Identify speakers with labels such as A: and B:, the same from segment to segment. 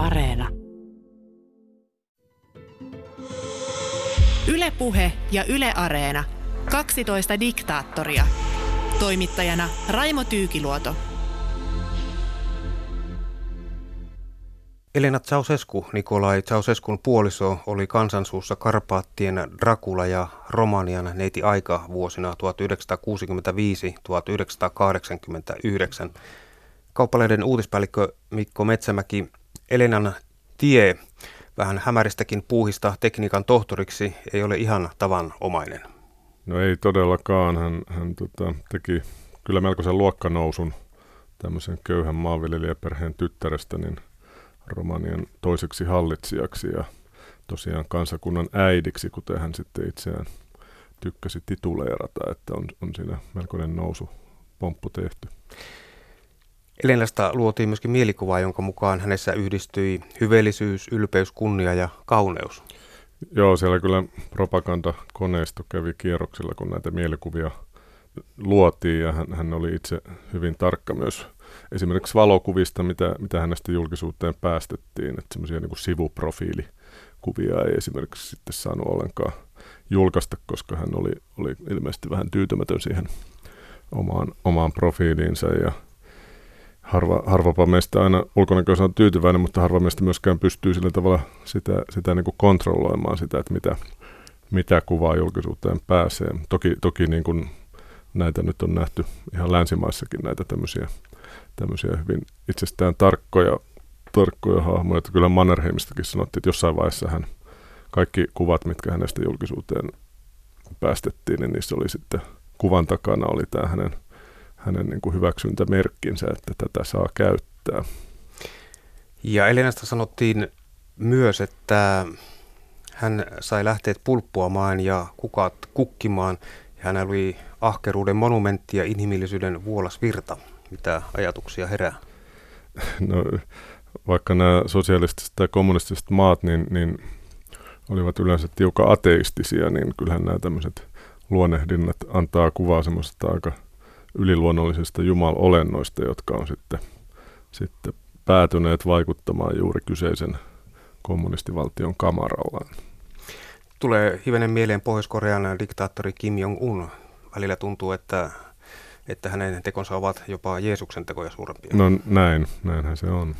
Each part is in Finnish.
A: Areena.
B: Ylepuhe ja Yle Areena. 12 diktaattoria. Toimittajana Raimo Tyykiluoto.
C: Elena Ceausescu, Nikolai Ceausescun puoliso, oli kansansuussa Karpaattien Dracula ja Romanian neiti aika vuosina 1965-1989. Kauppaleiden uutispäällikkö Mikko Metsämäki, Elenan tie vähän hämäristäkin puuhista tekniikan tohtoriksi ei ole ihan tavanomainen.
D: No ei todellakaan. Hän, hän tota, teki kyllä melkoisen luokkanousun tämmöisen köyhän maanviljelijäperheen tyttärestä niin Romanian toiseksi hallitsijaksi ja tosiaan kansakunnan äidiksi, kuten hän sitten itseään tykkäsi tituleerata, että on, on siinä melkoinen nousu pomppu tehty.
C: Elenasta luotiin myöskin mielikuva, jonka mukaan hänessä yhdistyi hyveellisyys, ylpeys, kunnia ja kauneus.
D: Joo, siellä kyllä propagandakoneisto kävi kierroksilla, kun näitä mielikuvia luotiin ja hän, hän oli itse hyvin tarkka myös esimerkiksi valokuvista, mitä, mitä hänestä julkisuuteen päästettiin, että semmoisia niin sivuprofiilikuvia ei esimerkiksi sitten saanut ollenkaan julkaista, koska hän oli, oli ilmeisesti vähän tyytymätön siihen omaan, omaan profiiliinsa ja harva, harvapa meistä aina ulkonäköisesti on tyytyväinen, mutta harva meistä myöskään pystyy sillä tavalla sitä, sitä niin kuin kontrolloimaan sitä, että mitä, mitä kuvaa julkisuuteen pääsee. Toki, toki niin kuin näitä nyt on nähty ihan länsimaissakin näitä tämmöisiä, tämmöisiä hyvin itsestään tarkkoja, tarkkoja hahmoja. Että kyllä Mannerheimistakin sanottiin, että jossain vaiheessa hän kaikki kuvat, mitkä hänestä julkisuuteen päästettiin, niin niissä oli sitten kuvan takana oli tämä hänen – hänen niin kuin hyväksyntämerkkinsä, että tätä saa käyttää.
C: Ja Elenasta sanottiin myös, että hän sai lähteet pulppuamaan ja kukat kukkimaan. Ja hän oli ahkeruuden monumentti ja inhimillisyyden vuolas virta. Mitä ajatuksia herää?
D: No, vaikka nämä sosialistiset tai kommunistiset maat niin, niin olivat yleensä tiukan ateistisia, niin kyllähän nämä tämmöiset luonnehdinnat antaa kuvaa semmoisesta aika – yliluonnollisista jumalolennoista, jotka on sitten, sitten päätyneet vaikuttamaan juuri kyseisen kommunistivaltion kamarallaan.
C: Tulee hivenen mieleen Pohjois-Korean diktaattori Kim Jong-un. Välillä tuntuu, että, että hänen tekonsa ovat jopa Jeesuksen tekoja suurempia.
D: No näin, näinhän se on.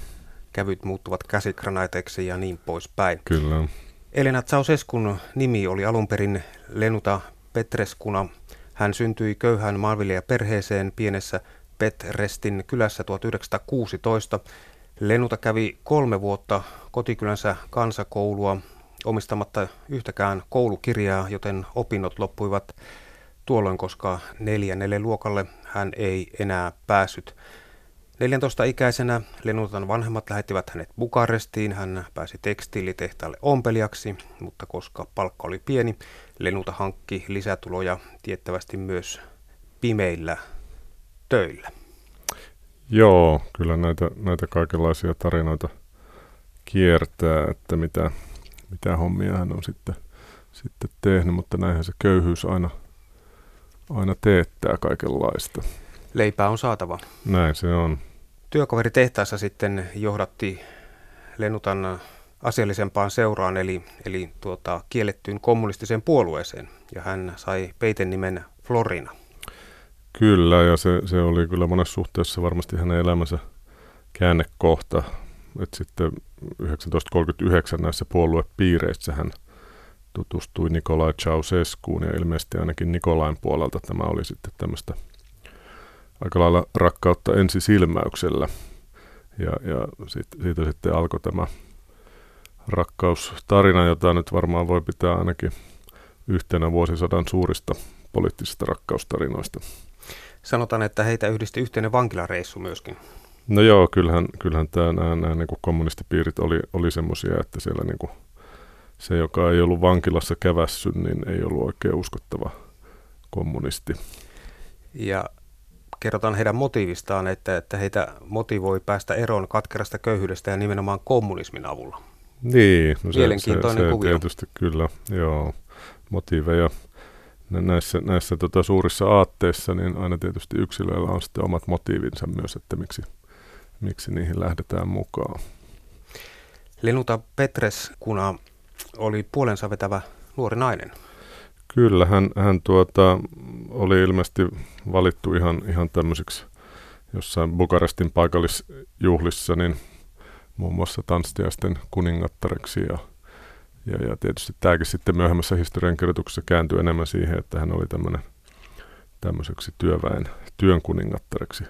C: Kävyt muuttuvat käsikranaiteiksi ja niin poispäin.
D: Kyllä.
C: Elena Ceausescun nimi oli alun perin Lenuta Petreskuna – hän syntyi köyhän maanviljelijäperheeseen pienessä Petrestin kylässä 1916. Lenuta kävi kolme vuotta kotikylänsä kansakoulua omistamatta yhtäkään koulukirjaa, joten opinnot loppuivat tuolloin, koska neljännelle luokalle hän ei enää päässyt. 14-ikäisenä Lenutan vanhemmat lähettivät hänet Bukarestiin. Hän pääsi tekstiilitehtaalle ompelijaksi, mutta koska palkka oli pieni, Lenuta hankki lisätuloja tiettävästi myös pimeillä töillä.
D: Joo, kyllä näitä, näitä kaikenlaisia tarinoita kiertää, että mitä, mitä hommia hän on sitten, sitten tehnyt, mutta näinhän se köyhyys aina, aina teettää kaikenlaista.
C: Leipää on saatava.
D: Näin se on.
C: Työkaveri tehtaassa sitten johdatti Lenutan asiallisempaan seuraan, eli, eli tuota, kiellettyyn kommunistiseen puolueeseen, ja hän sai peiten nimen Florina.
D: Kyllä, ja se, se oli kyllä monessa suhteessa varmasti hänen elämänsä käännekohta, että sitten 1939 näissä puoluepiireissä hän tutustui Nikolai Ceausescuun, ja ilmeisesti ainakin Nikolain puolelta tämä oli sitten tämmöistä aika lailla rakkautta ensisilmäyksellä. Ja, ja sit, siitä sitten alkoi tämä rakkaustarina, jota nyt varmaan voi pitää ainakin yhtenä vuosisadan suurista poliittisista rakkaustarinoista.
C: Sanotaan, että heitä yhdisti yhteinen vankilareissu myöskin.
D: No joo, kyllähän, kyllähän tämä, nämä, nämä niin kuin kommunistipiirit oli, oli semmoisia, että siellä niin kuin se, joka ei ollut vankilassa kävässy, niin ei ollut oikein uskottava kommunisti.
C: Ja kerrotaan heidän motiivistaan, että, että heitä motivoi päästä eroon katkerasta köyhyydestä ja nimenomaan kommunismin avulla.
D: Niin, no
C: se, Mielenkiintoinen se, se
D: kuvio. tietysti kyllä, joo, motiiveja. Näissä, näissä tota, suurissa aatteissa niin aina tietysti yksilöillä on sitten omat motiivinsa myös, että miksi, miksi niihin lähdetään mukaan.
C: Lenuta Petreskuna oli puolensa vetävä nuori nainen.
D: Kyllä, hän, hän tuota, oli ilmeisesti valittu ihan, ihan tämmöiseksi jossain Bukarestin paikallisjuhlissa, niin muun muassa tanssiaisten kuningattareksi ja, ja, ja tietysti tämäkin sitten myöhemmässä historiankirjoituksessa kääntyi enemmän siihen, että hän oli tämmöinen tämmöiseksi työväen työn kuningattareksi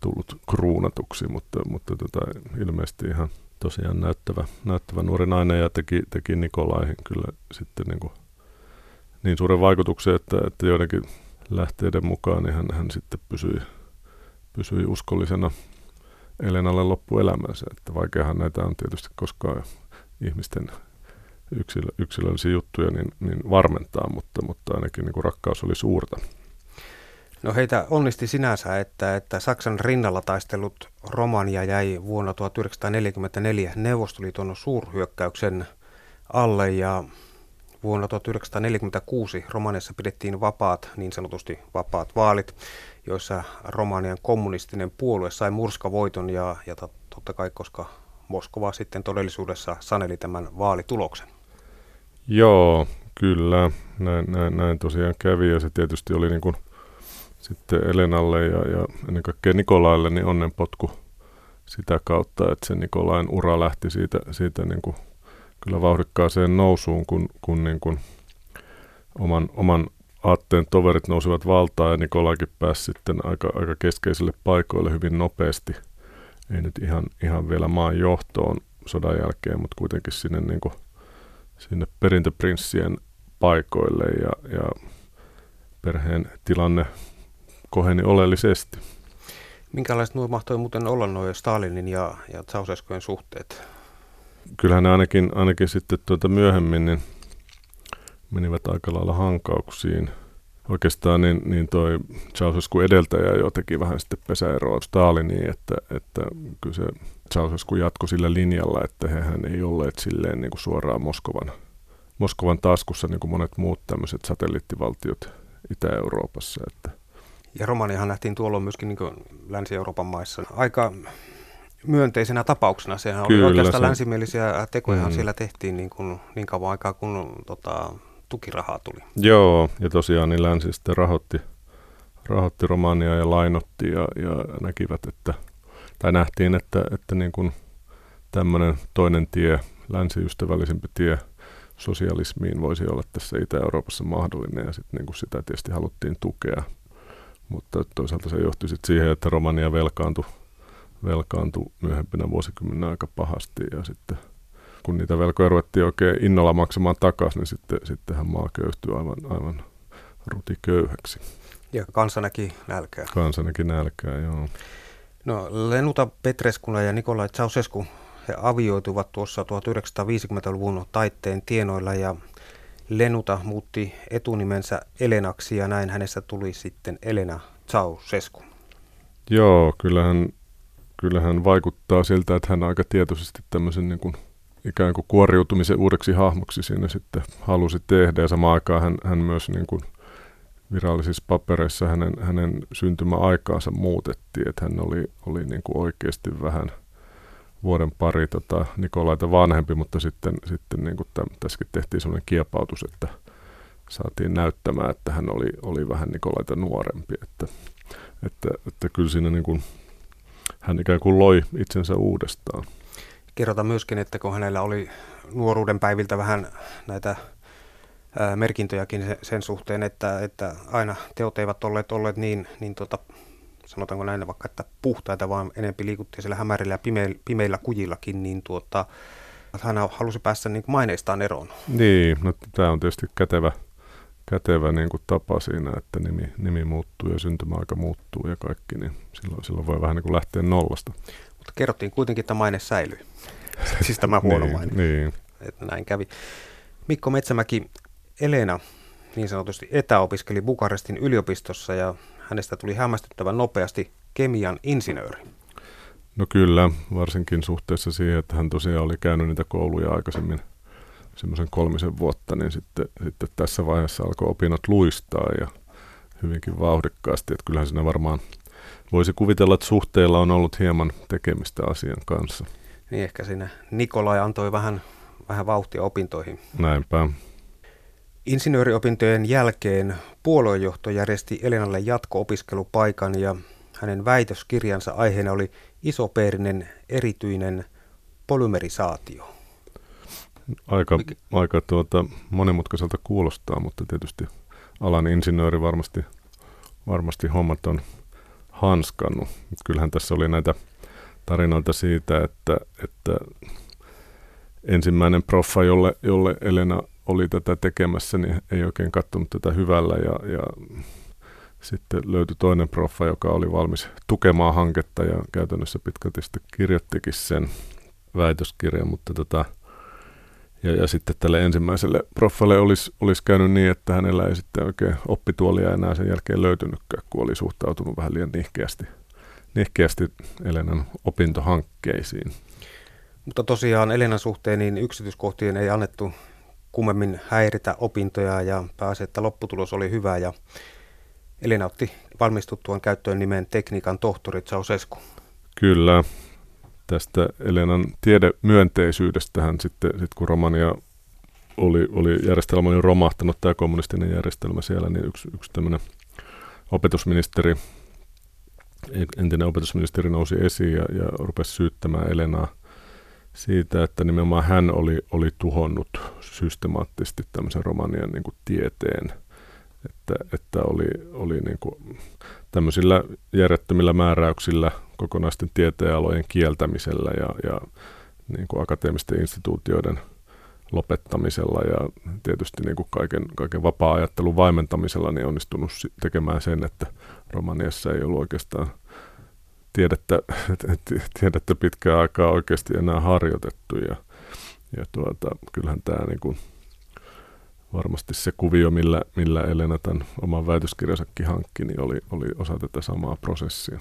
D: tullut kruunatuksi, mutta, mutta tota, ilmeisesti ihan tosiaan näyttävä, näyttävä nuori nainen ja teki, teki Nikolaihin kyllä sitten niin, kuin niin suuren vaikutuksen, että, että joidenkin lähteiden mukaan niin hän, hän sitten pysyi, pysyi uskollisena Elenalle loppuelämänsä. Että vaikeahan näitä on tietysti koskaan ihmisten yksilö, yksilöllisiä juttuja niin, niin varmentaa, mutta, mutta ainakin niin kuin rakkaus oli suurta.
C: No heitä onnisti sinänsä, että, että Saksan rinnalla taistellut Romania jäi vuonna 1944 Neuvostoliiton suurhyökkäyksen alle ja vuonna 1946 Romaniassa pidettiin vapaat, niin sanotusti vapaat vaalit, joissa Romanian kommunistinen puolue sai murskavoiton ja, ja totta kai koska Moskova sitten todellisuudessa saneli tämän vaalituloksen.
D: Joo, kyllä. Näin, näin, näin tosiaan kävi ja se tietysti oli niin kuin sitten Elenalle ja, ja ennen kaikkea Nikolaille niin onnenpotku sitä kautta, että se Nikolain ura lähti siitä, siitä niin kuin kyllä vauhdikkaaseen nousuun, kun, kun niin kuin oman, oman aatteen toverit nousivat valtaan ja Nikolaikin pääsi sitten aika, aika keskeisille paikoille hyvin nopeasti. Ei nyt ihan, ihan vielä maan johtoon sodan jälkeen, mutta kuitenkin sinne, niin kuin, sinne perintöprinssien paikoille ja, ja perheen tilanne koheni oleellisesti.
C: Minkälaiset nuo mahtoi muuten olla nuo Stalinin ja, ja Ceausescujen suhteet?
D: Kyllähän ne ainakin, ainakin sitten tuota myöhemmin niin menivät aika lailla hankauksiin. Oikeastaan niin, niin toi Ceausescu edeltäjä jo teki vähän sitten pesäeroa Staliniin, että, että kyllä se Ceausescu jatkoi sillä linjalla, että hehän ei olleet silleen niin kuin suoraan Moskovan, Moskovan taskussa niin kuin monet muut tämmöiset satelliittivaltiot Itä-Euroopassa. Että
C: ja Romaniahan nähtiin tuolloin myöskin niin Länsi-Euroopan maissa aika myönteisenä tapauksena. Sehän oli Kyllä, oikeastaan se... länsimielisistä tekoja mm. siellä tehtiin niin, kuin, niin kauan aikaa, kun tota, tukirahaa tuli.
D: Joo, ja tosiaan niin länsi sitten rahoitti, rahoitti Romania ja lainotti ja, ja näkivät, että, tai nähtiin, että, että niin kuin tämmöinen toinen tie, länsiystävällisempi tie sosialismiin voisi olla tässä Itä-Euroopassa mahdollinen ja sitten niin kuin sitä tietysti haluttiin tukea – mutta toisaalta se johti sitten siihen, että Romania velkaantui, velkaantui myöhempinä vuosikymmeninä aika pahasti ja sitten kun niitä velkoja ruvettiin oikein innolla maksamaan takaisin, niin sitten, sittenhän maa köyhtyi aivan, aivan rutiköyhäksi.
C: Ja kansa näki nälkää.
D: Kansa näki nälkää, joo.
C: No Lenuta Petreskuna ja Nikolai Ceausescu, he avioituvat tuossa 1950-luvun taitteen tienoilla ja Lenuta muutti etunimensä Elenaksi ja näin hänestä tuli sitten Elena Ceausescu.
D: Joo, kyllähän, kyllähän vaikuttaa siltä, että hän aika tietoisesti tämmöisen niin kuin ikään kuin kuoriutumisen uudeksi hahmoksi siinä sitten halusi tehdä. Ja samaan aikaan hän, hän myös niin kuin virallisissa papereissa hänen, hänen syntymäaikaansa muutettiin, että hän oli, oli niin kuin oikeasti vähän – vuoden pari tota, Nikolaita vanhempi, mutta sitten, sitten niin kuin täm, tässäkin tehtiin sellainen kiepautus, että saatiin näyttämään, että hän oli, oli vähän Nikolaita nuorempi. Että, että, että kyllä siinä niin kuin, hän ikään kuin loi itsensä uudestaan.
C: Kerrotaan myöskin, että kun hänellä oli nuoruuden päiviltä vähän näitä merkintöjäkin sen suhteen, että, että aina teot eivät olleet, olleet niin, niin tota, sanotaanko näin vaikka, että puhtaita, vaan enempi liikuttiin siellä hämärillä ja pimeillä, pimeillä kujillakin, niin tuota, hän halusi päästä niin maineistaan eroon.
D: Niin, no tämä on tietysti kätevä, kätevä niin kuin tapa siinä, että nimi, nimi muuttuu ja syntymäaika muuttuu ja kaikki, niin silloin, silloin voi vähän niin kuin lähteä nollasta.
C: Mutta kerrottiin kuitenkin, että maine säilyi. siis tämä huono
D: niin,
C: maine.
D: Niin.
C: Että näin kävi. Mikko Metsämäki, Elena niin sanotusti etäopiskeli Bukarestin yliopistossa ja hänestä tuli hämmästyttävän nopeasti kemian insinööri.
D: No kyllä, varsinkin suhteessa siihen, että hän tosiaan oli käynyt niitä kouluja aikaisemmin semmoisen kolmisen vuotta, niin sitten, sitten tässä vaiheessa alkoi opinnot luistaa ja hyvinkin vauhdikkaasti. Että kyllähän siinä varmaan voisi kuvitella, että suhteilla on ollut hieman tekemistä asian kanssa.
C: Niin ehkä siinä Nikolai antoi vähän, vähän vauhtia opintoihin.
D: Näinpä.
C: Insinööriopintojen jälkeen puoluejohto järjesti Elenalle jatko-opiskelupaikan ja hänen väitöskirjansa aiheena oli isopeerinen erityinen polymerisaatio.
D: Aika, aika tuota, monimutkaiselta kuulostaa, mutta tietysti alan insinööri varmasti, varmasti hommat on hanskannut. Kyllähän tässä oli näitä tarinoita siitä, että, että ensimmäinen proffa, jolle, jolle Elena oli tätä tekemässä, niin ei oikein katsonut tätä hyvällä ja, ja sitten löytyi toinen proffa, joka oli valmis tukemaan hanketta ja käytännössä pitkälti sitten kirjoittikin sen väitöskirjan, mutta tota, ja, ja sitten tälle ensimmäiselle proffalle olisi, olisi käynyt niin, että hänellä ei sitten oikein oppituolia enää sen jälkeen löytynytkään, kun oli suhtautunut vähän liian nihkeästi, nihkeästi Elenan opintohankkeisiin.
C: Mutta tosiaan Elenan suhteen niin yksityiskohtien ei annettu kummemmin häiritä opintoja ja pääsi, että lopputulos oli hyvä ja Elina otti valmistuttuaan käyttöön nimen tekniikan tohtori Ceausescu.
D: Kyllä. Tästä Elenan tiedemyönteisyydestähän sitten, sitten kun Romania oli, oli järjestelmä oli romahtanut, tämä kommunistinen järjestelmä siellä, niin yksi, yksi tämmöinen opetusministeri, entinen opetusministeri nousi esiin ja, ja rupesi syyttämään Elenaa siitä, että nimenomaan hän oli, oli tuhonnut systemaattisesti tämmöisen romanian niin kuin tieteen – että, että oli, oli niin kuin tämmöisillä järjettömillä määräyksillä kokonaisten tieteenalojen kieltämisellä ja, ja niin kuin akateemisten instituutioiden lopettamisella ja tietysti niin kuin kaiken, kaiken vapaa-ajattelun vaimentamisella niin onnistunut tekemään sen, että Romaniassa ei ollut oikeastaan tiedettä, tiedettä pitkään aikaa oikeasti enää harjoitettu ja, ja tuota, kyllähän tämä niin kuin varmasti se kuvio, millä, millä Elena tämän oman väitöskirjansakin hankki, niin oli, oli osa tätä samaa prosessia.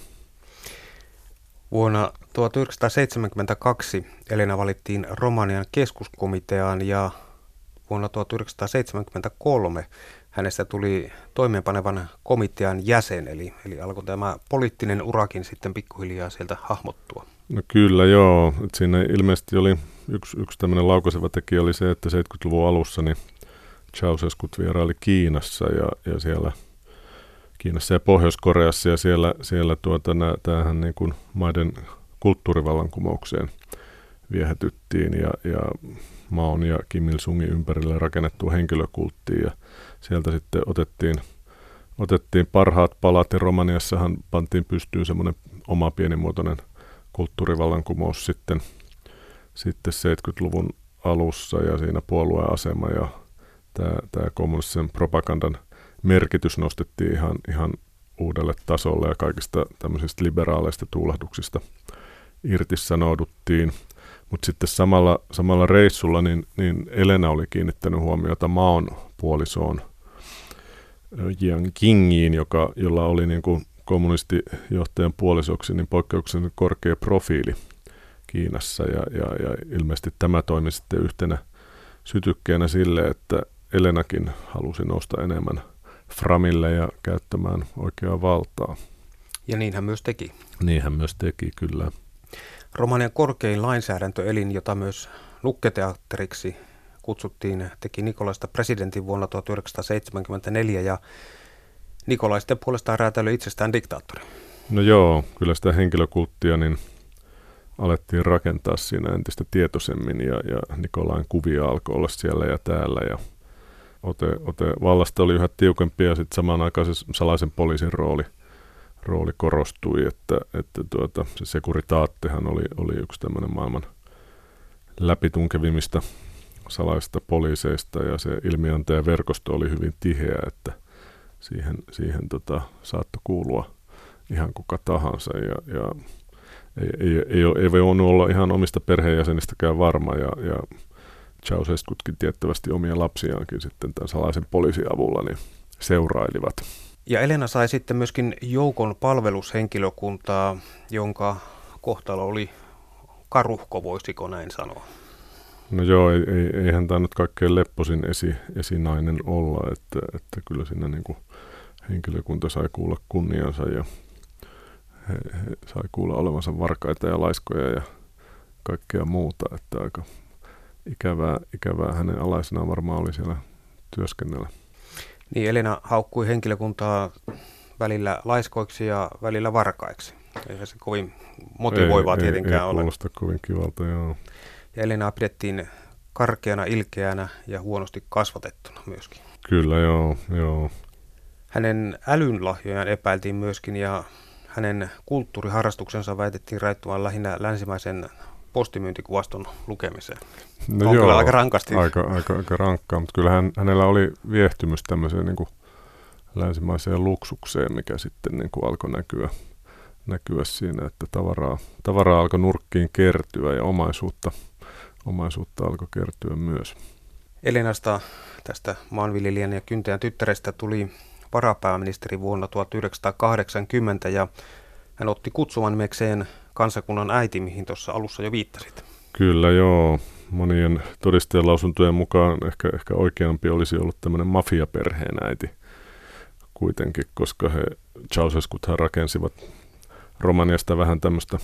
C: Vuonna 1972 Elena valittiin Romanian keskuskomiteaan ja vuonna 1973 hänestä tuli toimeenpanevan komitean jäsen, eli, eli alkoi tämä poliittinen urakin sitten pikkuhiljaa sieltä hahmottua.
D: No kyllä joo, Et siinä ilmeisesti oli yksi, yksi tämmöinen laukaiseva tekijä oli se, että 70-luvun alussa niin Ceausescut vieraili Kiinassa ja, ja siellä Kiinassa ja Pohjois-Koreassa ja siellä, siellä tuota, nä, tämähän niin kuin maiden kulttuurivallankumoukseen viehätyttiin ja, ja Maon ja Kim Il-sungin ympärille rakennettu henkilökulttiin ja sieltä sitten otettiin, otettiin parhaat palat ja Romaniassahan pantiin pystyyn semmoinen oma pienimuotoinen kulttuurivallankumous sitten, sitten 70-luvun alussa ja siinä puolueasema ja tämä, tämä kommunistisen propagandan merkitys nostettiin ihan, ihan uudelle tasolle ja kaikista tämmöisistä liberaaleista tuulahduksista irtisanouduttiin. Mutta sitten samalla, samalla reissulla niin, niin Elena oli kiinnittänyt huomiota Maon puolisoon Jiang Kingiin, joka, jolla oli niin kuin kommunistijohtajan puolisoksi niin poikkeuksellisen korkea profiili Kiinassa ja, ja, ja ilmeisesti tämä toimi sitten yhtenä sytykkeenä sille, että Elenakin halusi nousta enemmän Framille ja käyttämään oikeaa valtaa.
C: Ja niin hän myös teki.
D: Niin hän myös teki, kyllä.
C: Romanian korkein lainsäädäntöelin, jota myös lukketeatteriksi kutsuttiin, teki Nikolaista presidentin vuonna 1974 ja Nikolaisten puolestaan räätälöi itsestään diktaattori.
D: No joo, kyllä sitä henkilökulttia niin alettiin rakentaa siinä entistä tietoisemmin ja, ja Nikolain kuvia alkoi olla siellä ja täällä ja ote, ote vallasta oli yhä tiukempi ja sitten se salaisen poliisin rooli, rooli korostui, että, että tuota, se sekuritaattehan oli, oli yksi tämmöinen maailman läpitunkevimmista salaista poliiseista ja se ilmiantajaverkosto oli hyvin tiheä, että siihen, siihen tota, saattoi kuulua ihan kuka tahansa ja, ja ei, ei, ei, ei voi olla ihan omista perheenjäsenistäkään varma ja, ja Ceausescutkin tiettävästi omia lapsiaankin sitten tämän salaisen poliisin avulla niin seurailivat.
C: Ja Elena sai sitten myöskin joukon palvelushenkilökuntaa, jonka kohtalo oli karuhko, voisiko näin sanoa?
D: No joo, ei, ei, eihän tämä nyt kaikkein lepposin esi, esinainen olla, että, että kyllä siinä niin kuin henkilökunta sai kuulla kunniansa ja he, he sai kuulla olevansa varkaita ja laiskoja ja kaikkea muuta, että aika ikävää, ikävää hänen alaisenaan varmaan oli siellä työskennellä.
C: Niin, Elina haukkui henkilökuntaa välillä laiskoiksi ja välillä varkaiksi. Ei se kovin motivoivaa
D: ei,
C: tietenkään
D: ei,
C: ole.
D: Ei kuulosta kovin kivalta, joo.
C: Ja Elinaa pidettiin karkeana, ilkeänä ja huonosti kasvatettuna myöskin.
D: Kyllä, joo, joo.
C: Hänen älynlahjojaan epäiltiin myöskin ja hänen kulttuuriharrastuksensa väitettiin raittuvan lähinnä länsimäisen postimyyntikuvaston lukemiseen.
D: No
C: on
D: joo,
C: kyllä aika rankasti.
D: Aika, aika, aika rankkaa, mutta kyllä hän, hänellä oli viehtymys tämmöiseen niin kuin länsimaiseen luksukseen, mikä sitten niin kuin alkoi näkyä, näkyä siinä, että tavaraa, tavaraa alkoi nurkkiin kertyä ja omaisuutta, omaisuutta alkoi kertyä myös.
C: Elinasta tästä maanviljelijän ja kyntäjän tyttärestä tuli varapääministeri vuonna 1980 ja hän otti kutsuman nimekseen kansakunnan äiti, mihin tuossa alussa jo viittasit.
D: Kyllä joo. Monien todisteen lausuntojen mukaan ehkä, ehkä oikeampi olisi ollut tämmöinen mafiaperheen äiti kuitenkin, koska he Ceausescuthan rakensivat Romaniasta vähän tämmöistä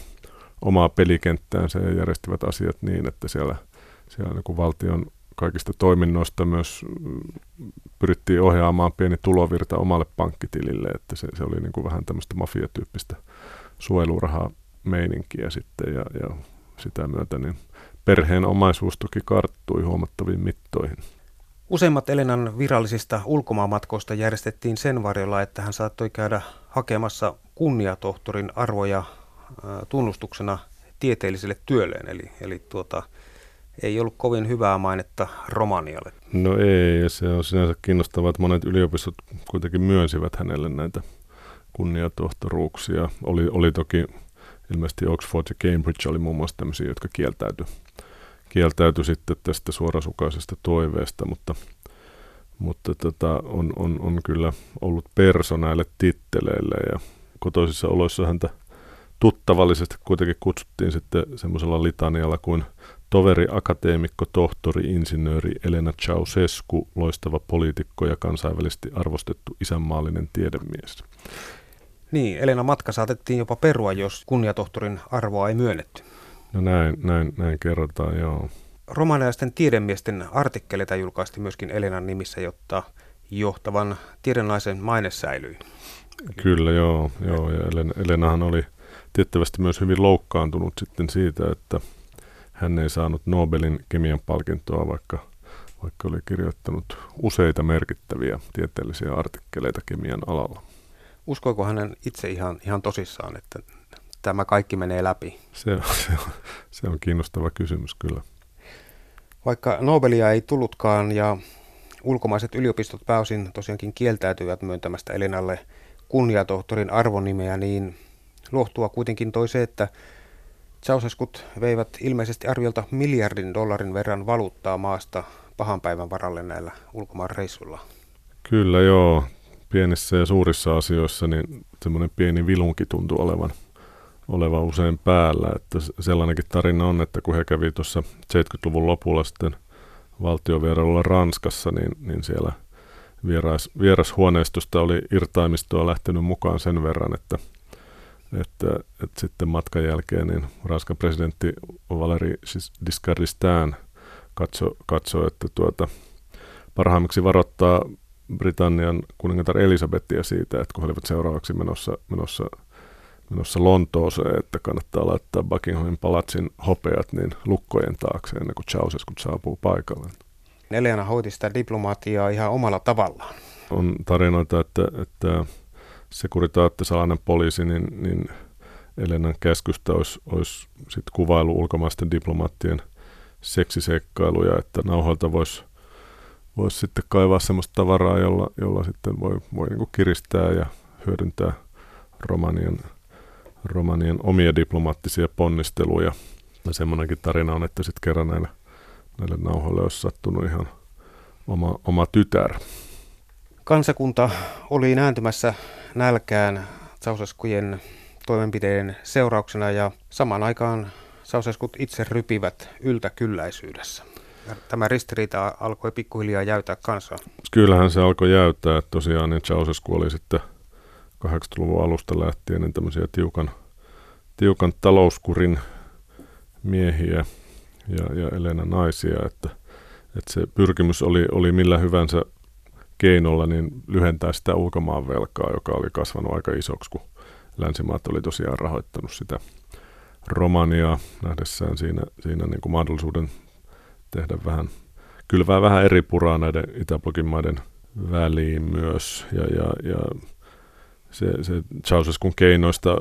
D: omaa pelikenttäänsä ja järjestivät asiat niin, että siellä, siellä niin kuin valtion kaikista toiminnoista myös mm, pyrittiin ohjaamaan pieni tulovirta omalle pankkitilille, että se, se oli niin kuin vähän tämmöistä mafiatyyppistä suojelurahaa meininkiä sitten ja, ja sitä myötä niin perheen omaisuus toki karttui huomattaviin mittoihin.
C: Useimmat Elenan virallisista ulkomaanmatkoista järjestettiin sen varjolla, että hän saattoi käydä hakemassa kunniatohtorin arvoja tunnustuksena tieteelliselle työlleen. Eli, eli tuota, ei ollut kovin hyvää mainetta Romanialle.
D: No ei, ja se on sinänsä kiinnostavaa, että monet yliopistot kuitenkin myönsivät hänelle näitä kunniatohtoruuksia. Oli, oli toki ilmeisesti Oxford ja Cambridge oli muun muassa tämmöisiä, jotka kieltäytyi kieltäytyi sitten tästä suorasukaisesta toiveesta, mutta, mutta tota, on, on, on kyllä ollut perso näille titteleille ja kotoisissa oloissa häntä tuttavallisesti kuitenkin kutsuttiin sitten semmoisella litanialla kuin toveri, akateemikko, tohtori, insinööri Elena Ceausescu, loistava poliitikko ja kansainvälisesti arvostettu isänmaallinen tiedemies.
C: Niin, Elena matka saatettiin jopa perua, jos kunniatohtorin arvoa ei myönnetty.
D: No näin, näin, näin kerrotaan, joo.
C: Romanialaisten tiedemiesten artikkeleita julkaistiin myöskin Elenan nimissä, jotta johtavan tiedennaisen maine säilyi.
D: Kyllä, joo. joo. Ja Elena, Elenahan oli tiettävästi myös hyvin loukkaantunut sitten siitä, että hän ei saanut Nobelin kemian palkintoa, vaikka, vaikka oli kirjoittanut useita merkittäviä tieteellisiä artikkeleita kemian alalla.
C: Uskoiko hänen itse ihan, ihan tosissaan, että tämä kaikki menee läpi?
D: Se, se, on, se on kiinnostava kysymys kyllä.
C: Vaikka Nobelia ei tullutkaan ja ulkomaiset yliopistot pääosin tosiaankin kieltäytyivät myöntämästä Elenalle kunniatohtorin arvonimeä, niin lohtua kuitenkin toi se, että Ceausescut veivät ilmeisesti arviolta miljardin dollarin verran valuuttaa maasta pahan päivän varalle näillä ulkomaan reissuilla.
D: Kyllä joo, pienissä ja suurissa asioissa niin semmoinen pieni vilunki tuntuu olevan oleva usein päällä. Että sellainenkin tarina on, että kun he kävi tuossa 70-luvun lopulla sitten valtiovierailulla Ranskassa, niin, niin siellä vieras, vierashuoneistosta oli irtaimistoa lähtenyt mukaan sen verran, että, että, että sitten matkan jälkeen niin Ranskan presidentti Valeri Giscard d'Estaing katsoi, katso, että tuota, parhaimmiksi varoittaa Britannian kuningatar Elisabetia siitä, että kun he olivat seuraavaksi menossa, menossa menossa Lontooseen, että kannattaa laittaa Buckinghamin palatsin hopeat niin lukkojen taakse ennen kuin Ceausescu saapuu paikalle.
C: Elena hoiti sitä diplomaatiaa ihan omalla tavallaan.
D: On tarinoita, että, että Securitate, salainen poliisi, niin, niin Elenan käskystä olisi, olisi sit kuvailu ulkomaisten diplomaattien seksiseikkailuja, että nauhoilta voisi vois sitten kaivaa sellaista tavaraa, jolla, jolla sitten voi, voi niin kiristää ja hyödyntää Romanian romanien omia diplomaattisia ponnisteluja. Ja semmoinenkin tarina on, että sitten kerran näille, näille nauhoille olisi sattunut ihan oma, oma tytär.
C: Kansakunta oli nääntymässä nälkään Sauseskujen toimenpiteiden seurauksena ja samaan aikaan Sauseskut itse rypivät yltäkylläisyydessä. Tämä ristiriita alkoi pikkuhiljaa jäytää kansaa.
D: Kyllähän se alkoi jäytää. Tosiaan niin Ceausescu oli sitten 80-luvun alusta lähtien niin tämmöisiä tiukan, tiukan talouskurin miehiä ja, ja Elena naisia, että, että se pyrkimys oli, oli millä hyvänsä keinolla niin lyhentää sitä ulkomaan velkaa, joka oli kasvanut aika isoksi, kun länsimaat oli tosiaan rahoittanut sitä Romaniaa nähdessään siinä, siinä niin kuin mahdollisuuden tehdä vähän, kylvää vähän eri puraa näiden Itäblogin maiden väliin myös. Ja, ja, ja se, se Ceausescun keinoista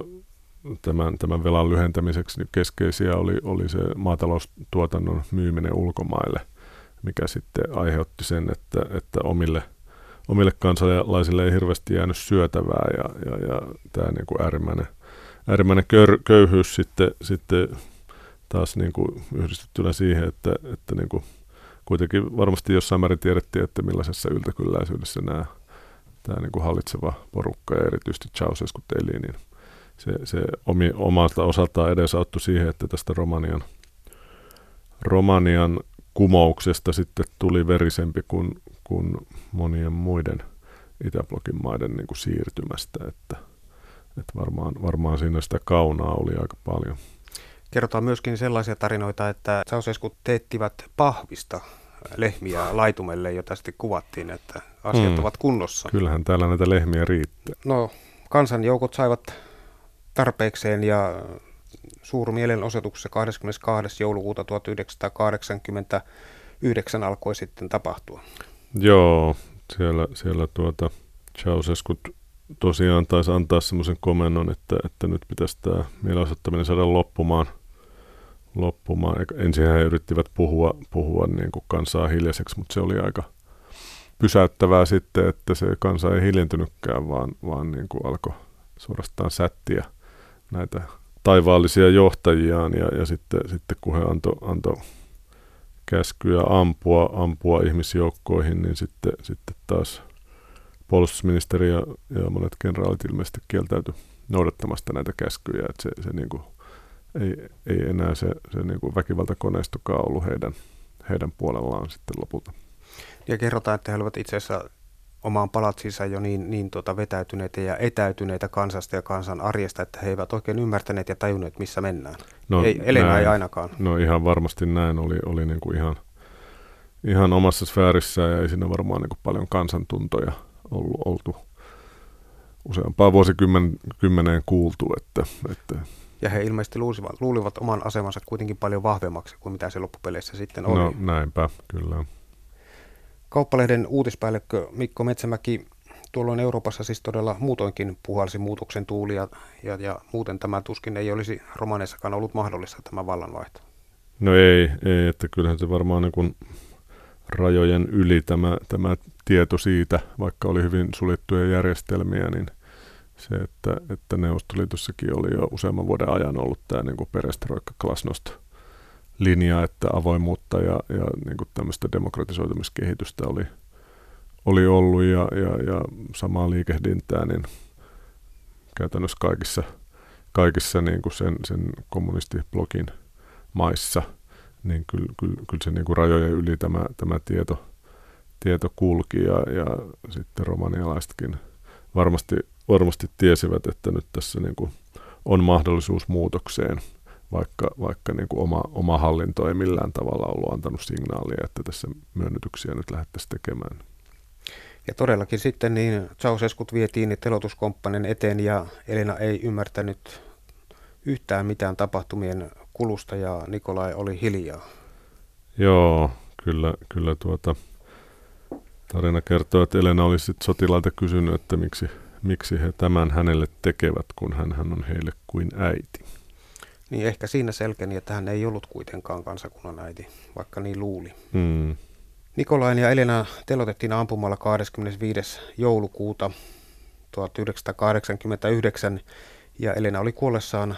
D: tämän, tämän velan lyhentämiseksi niin keskeisiä oli, oli se maataloustuotannon myyminen ulkomaille, mikä sitten aiheutti sen, että, että omille, omille kansalaisille ei hirveästi jäänyt syötävää ja, ja, ja tämä niin kuin äärimmäinen, äärimmäinen köyhyys sitten, sitten taas niin kuin yhdistettynä siihen, että, että niin kuin kuitenkin varmasti jossain määrin tiedettiin, että millaisessa yltäkylläisyydessä nämä tämä niin kuin hallitseva porukka ja erityisesti Ceausescu eli, niin se, se omi, omalta osaltaan edesauttoi siihen, että tästä Romanian, Romanian kumouksesta sitten tuli verisempi kuin, kuin monien muiden Itäblogin maiden niin kuin siirtymästä, että, että varmaan, varmaan siinä sitä kaunaa oli aika paljon.
C: Kerrotaan myöskin sellaisia tarinoita, että Ceausescu teettivät pahvista lehmiä laitumelle, jota sitten kuvattiin, että asiat mm. ovat kunnossa.
D: Kyllähän täällä näitä lehmiä riittää.
C: No, kansanjoukot saivat tarpeekseen ja suurmielenosoituksessa 22. joulukuuta 1989 alkoi sitten tapahtua.
D: Joo, siellä, siellä tuota Ceausescu tosiaan taisi antaa semmoisen komennon, että, että nyt pitäisi tämä mielenosoittaminen saada loppumaan – loppumaan. Ensin he yrittivät puhua, puhua niin kuin kansaa hiljaiseksi, mutta se oli aika pysäyttävää sitten, että se kansa ei hiljentynytkään, vaan, vaan niin kuin alkoi suorastaan sättiä näitä taivaallisia johtajiaan ja, ja sitten, sitten kun he antoi anto käskyä ampua, ampua ihmisjoukkoihin, niin sitten, sitten taas puolustusministeri ja, ja monet kenraalit ilmeisesti kieltäytyi noudattamasta näitä käskyjä, että se, se niin kuin ei, ei enää se, se niin kuin väkivaltakoneistokaan ollut heidän, heidän puolellaan sitten lopulta.
C: Ja kerrotaan, että he olivat itse asiassa omaan palatsinsa jo niin, niin tuota vetäytyneitä ja etäytyneitä kansasta ja kansan arjesta, että he eivät oikein ymmärtäneet ja tajunneet, missä mennään. No, ei, Elena näin, ei ainakaan.
D: No ihan varmasti näin oli, oli niin kuin ihan, ihan omassa sfäärissä ja ei siinä varmaan niin kuin paljon kansantuntoja ollut, oltu useampaa vuosikymmeneen kuultu. Että, että
C: ja he ilmeisesti luulivat, luulivat oman asemansa kuitenkin paljon vahvemmaksi kuin mitä se loppupeleissä sitten oli.
D: No näinpä, kyllä.
C: Kauppalehden uutispäällikkö Mikko Metsämäki tuolloin Euroopassa siis todella muutoinkin puhalsi muutoksen tuulia ja, ja muuten tämä tuskin ei olisi romaneissakaan ollut mahdollista tämä vallanvaihto.
D: No ei, ei että kyllähän se varmaan niin kuin rajojen yli tämä, tämä tieto siitä, vaikka oli hyvin suljettuja järjestelmiä, niin – se, että, että Neuvostoliitossakin oli jo useamman vuoden ajan ollut tämä niin perestroikka klasnost linja, että avoimuutta ja, ja niin kuin tämmöistä demokratisoitumiskehitystä oli, oli ollut ja, ja, ja samaa liikehdintää niin käytännössä kaikissa, kaikissa niin kuin sen, sen kommunistiblogin maissa, niin kyllä, kyllä, kyllä se niin kuin rajojen yli tämä, tämä tieto, tieto kulki ja, ja sitten romanialaisetkin varmasti varmasti tiesivät, että nyt tässä niin kuin on mahdollisuus muutokseen, vaikka, vaikka niin kuin oma, oma hallinto ei millään tavalla ollut antanut signaalia, että tässä myönnytyksiä nyt lähdettäisiin tekemään.
C: Ja todellakin sitten niin Ceausescut vietiin telotuskomppanian eteen ja Elena ei ymmärtänyt yhtään mitään tapahtumien kulusta ja Nikolai oli hiljaa.
D: Joo, kyllä, kyllä tuota, tarina kertoo, että Elena oli sitten sotilailta kysynyt, että miksi, miksi he tämän hänelle tekevät, kun hän, hän on heille kuin äiti.
C: Niin ehkä siinä selkeni, että hän ei ollut kuitenkaan kansakunnan äiti, vaikka niin luuli.
D: Hmm.
C: Nikolain ja Elena telotettiin ampumalla 25. joulukuuta 1989 ja Elena oli kuollessaan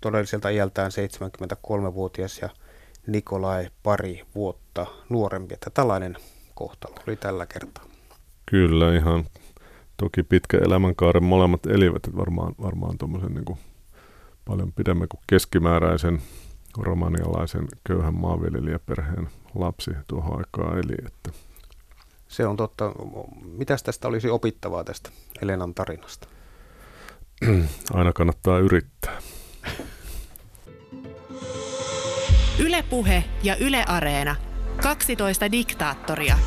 C: todelliselta iältään 73-vuotias ja Nikolai pari vuotta nuorempi. Että tällainen kohtalo oli tällä kertaa.
D: Kyllä, ihan toki pitkä elämänkaaren molemmat elivät, että varmaan, varmaan tuommoisen niin paljon pidemmän kuin keskimääräisen romanialaisen köyhän maanviljelijäperheen lapsi tuohon aikaan eli. Että.
C: Se on totta. Mitäs tästä olisi opittavaa tästä Elenan tarinasta?
D: Aina kannattaa yrittää.
B: Ylepuhe ja Yle Areena. 12 diktaattoria.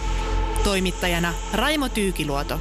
B: Toimittajana Raimo Tyykiluoto.